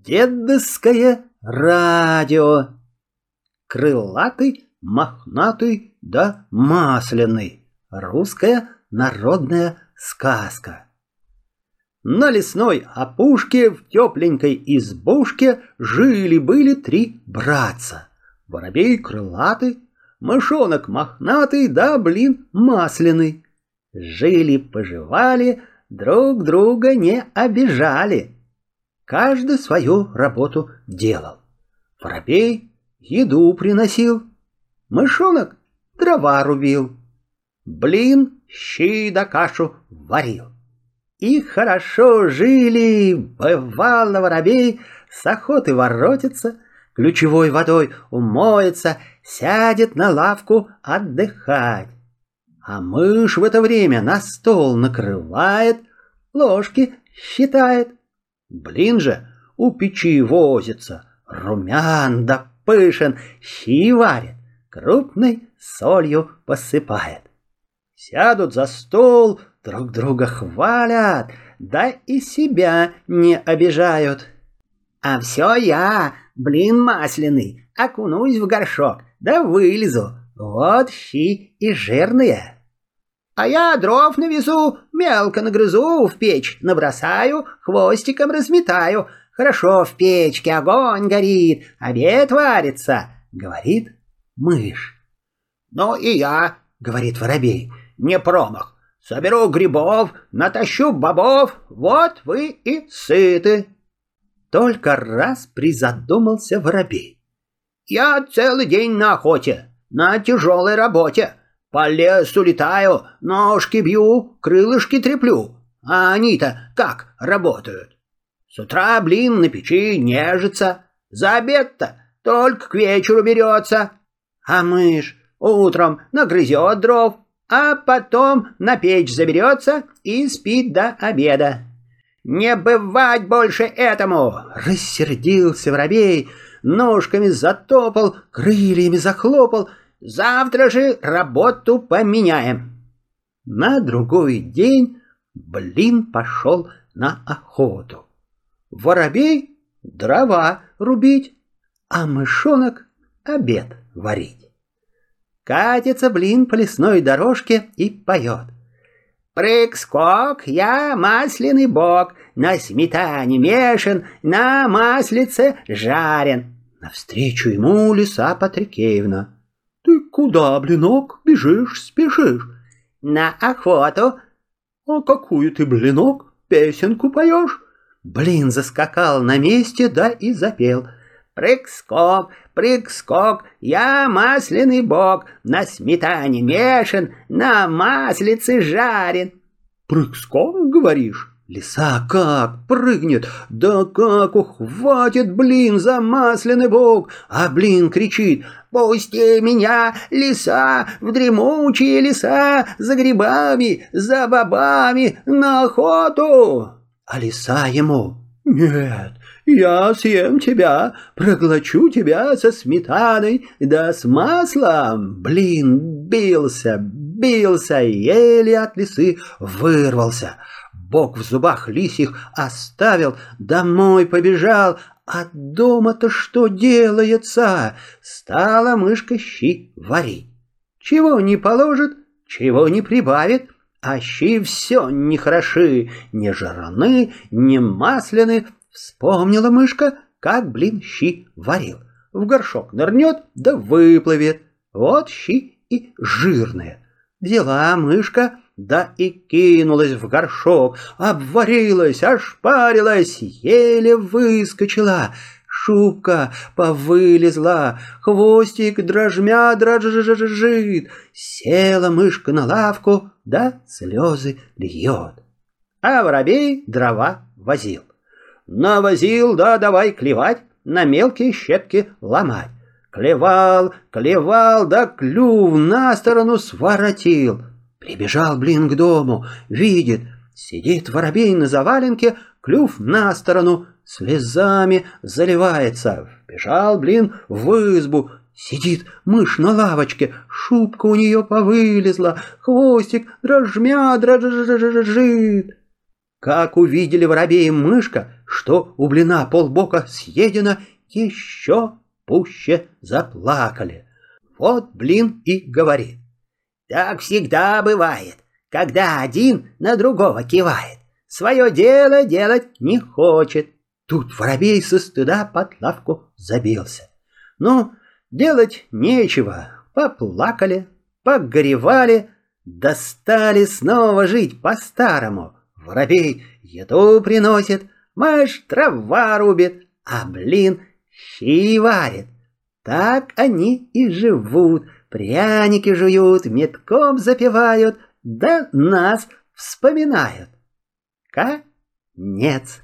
Дедовское радио. Крылатый, мохнатый да масляный. Русская народная сказка. На лесной опушке в тепленькой избушке жили-были три братца. Воробей крылатый, мышонок мохнатый да, блин, масляный. Жили-поживали, друг друга не обижали. Каждый свою работу делал. Воробей еду приносил, мышонок дрова рубил, блин, щи да кашу варил. И хорошо жили, бывало воробей, с охоты воротится, ключевой водой умоется, сядет на лавку отдыхать. А мышь в это время на стол накрывает, ложки считает, Блин же у печи возится, румян да пышен, щи варит, крупной солью посыпает. Сядут за стол, друг друга хвалят, да и себя не обижают. А все я, блин масляный, окунусь в горшок, да вылезу. Вот щи и жирные. А я дров навезу, мелко нагрызу, в печь набросаю, хвостиком разметаю. Хорошо в печке огонь горит, обед варится, — говорит мышь. Ну и я, — говорит воробей, — не промах. Соберу грибов, натащу бобов, вот вы и сыты. Только раз призадумался воробей. Я целый день на охоте, на тяжелой работе. По лесу летаю, ножки бью, крылышки треплю. А они-то как работают? С утра, блин, на печи нежится. За обед-то только к вечеру берется. А мышь утром нагрызет дров, а потом на печь заберется и спит до обеда. «Не бывать больше этому!» — рассердился воробей, ножками затопал, крыльями захлопал — Завтра же работу поменяем. На другой день Блин пошел на охоту. Воробей дрова рубить, а мышонок обед варить. Катится Блин по лесной дорожке и поет. Прыг-скок, я масляный бог, на сметане мешан, на маслице жарен. Навстречу ему лиса Патрикеевна. Куда, блинок, бежишь, спешишь? На охоту. А какую ты, блинок, песенку поешь? Блин заскакал на месте, да и запел. Прыг-скок, прыг-скок, я масляный бог, на сметане мешан, на маслице жарен. Прыг-скок, говоришь? Лиса как прыгнет, да как ухватит блин за масляный бок, а блин кричит «Пусти меня, лиса, в дремучие леса, за грибами, за бобами, на охоту!» А лиса ему «Нет, я съем тебя, проглочу тебя со сметаной, да с маслом!» Блин бился, бился, еле от лисы вырвался — бок в зубах лисих оставил, домой побежал, а дома-то что делается? Стала мышка щи варить. Чего не положит, чего не прибавит, а щи все не хороши, не жирны, не масляны. Вспомнила мышка, как, блин, щи варил. В горшок нырнет, да выплывет. Вот щи и жирные. Взяла мышка, да и кинулась в горшок, обварилась, ошпарилась, еле выскочила. Шубка повылезла, хвостик дрожмя дрожжит. Села мышка на лавку, да слезы льет. А воробей дрова возил. Навозил, да давай клевать, на мелкие щепки ломать. Клевал, клевал, да клюв на сторону своротил — Прибежал, блин, к дому, видит, сидит воробей на заваленке, клюв на сторону, слезами заливается. Бежал, блин, в избу, Сидит мышь на лавочке, шубка у нее повылезла, хвостик дрожмя дрожит. Как увидели воробей мышка, что у блина полбока съедено, еще пуще заплакали. Вот блин и говорит. Так всегда бывает, когда один на другого кивает. Свое дело делать не хочет. Тут воробей со стыда под лавку забился. Ну, делать нечего. Поплакали, погоревали, достали снова жить по-старому. Воробей еду приносит, мышь трава рубит, а блин щи варит. Так они и живут, пряники жуют, метком запивают, да нас вспоминают. Конец.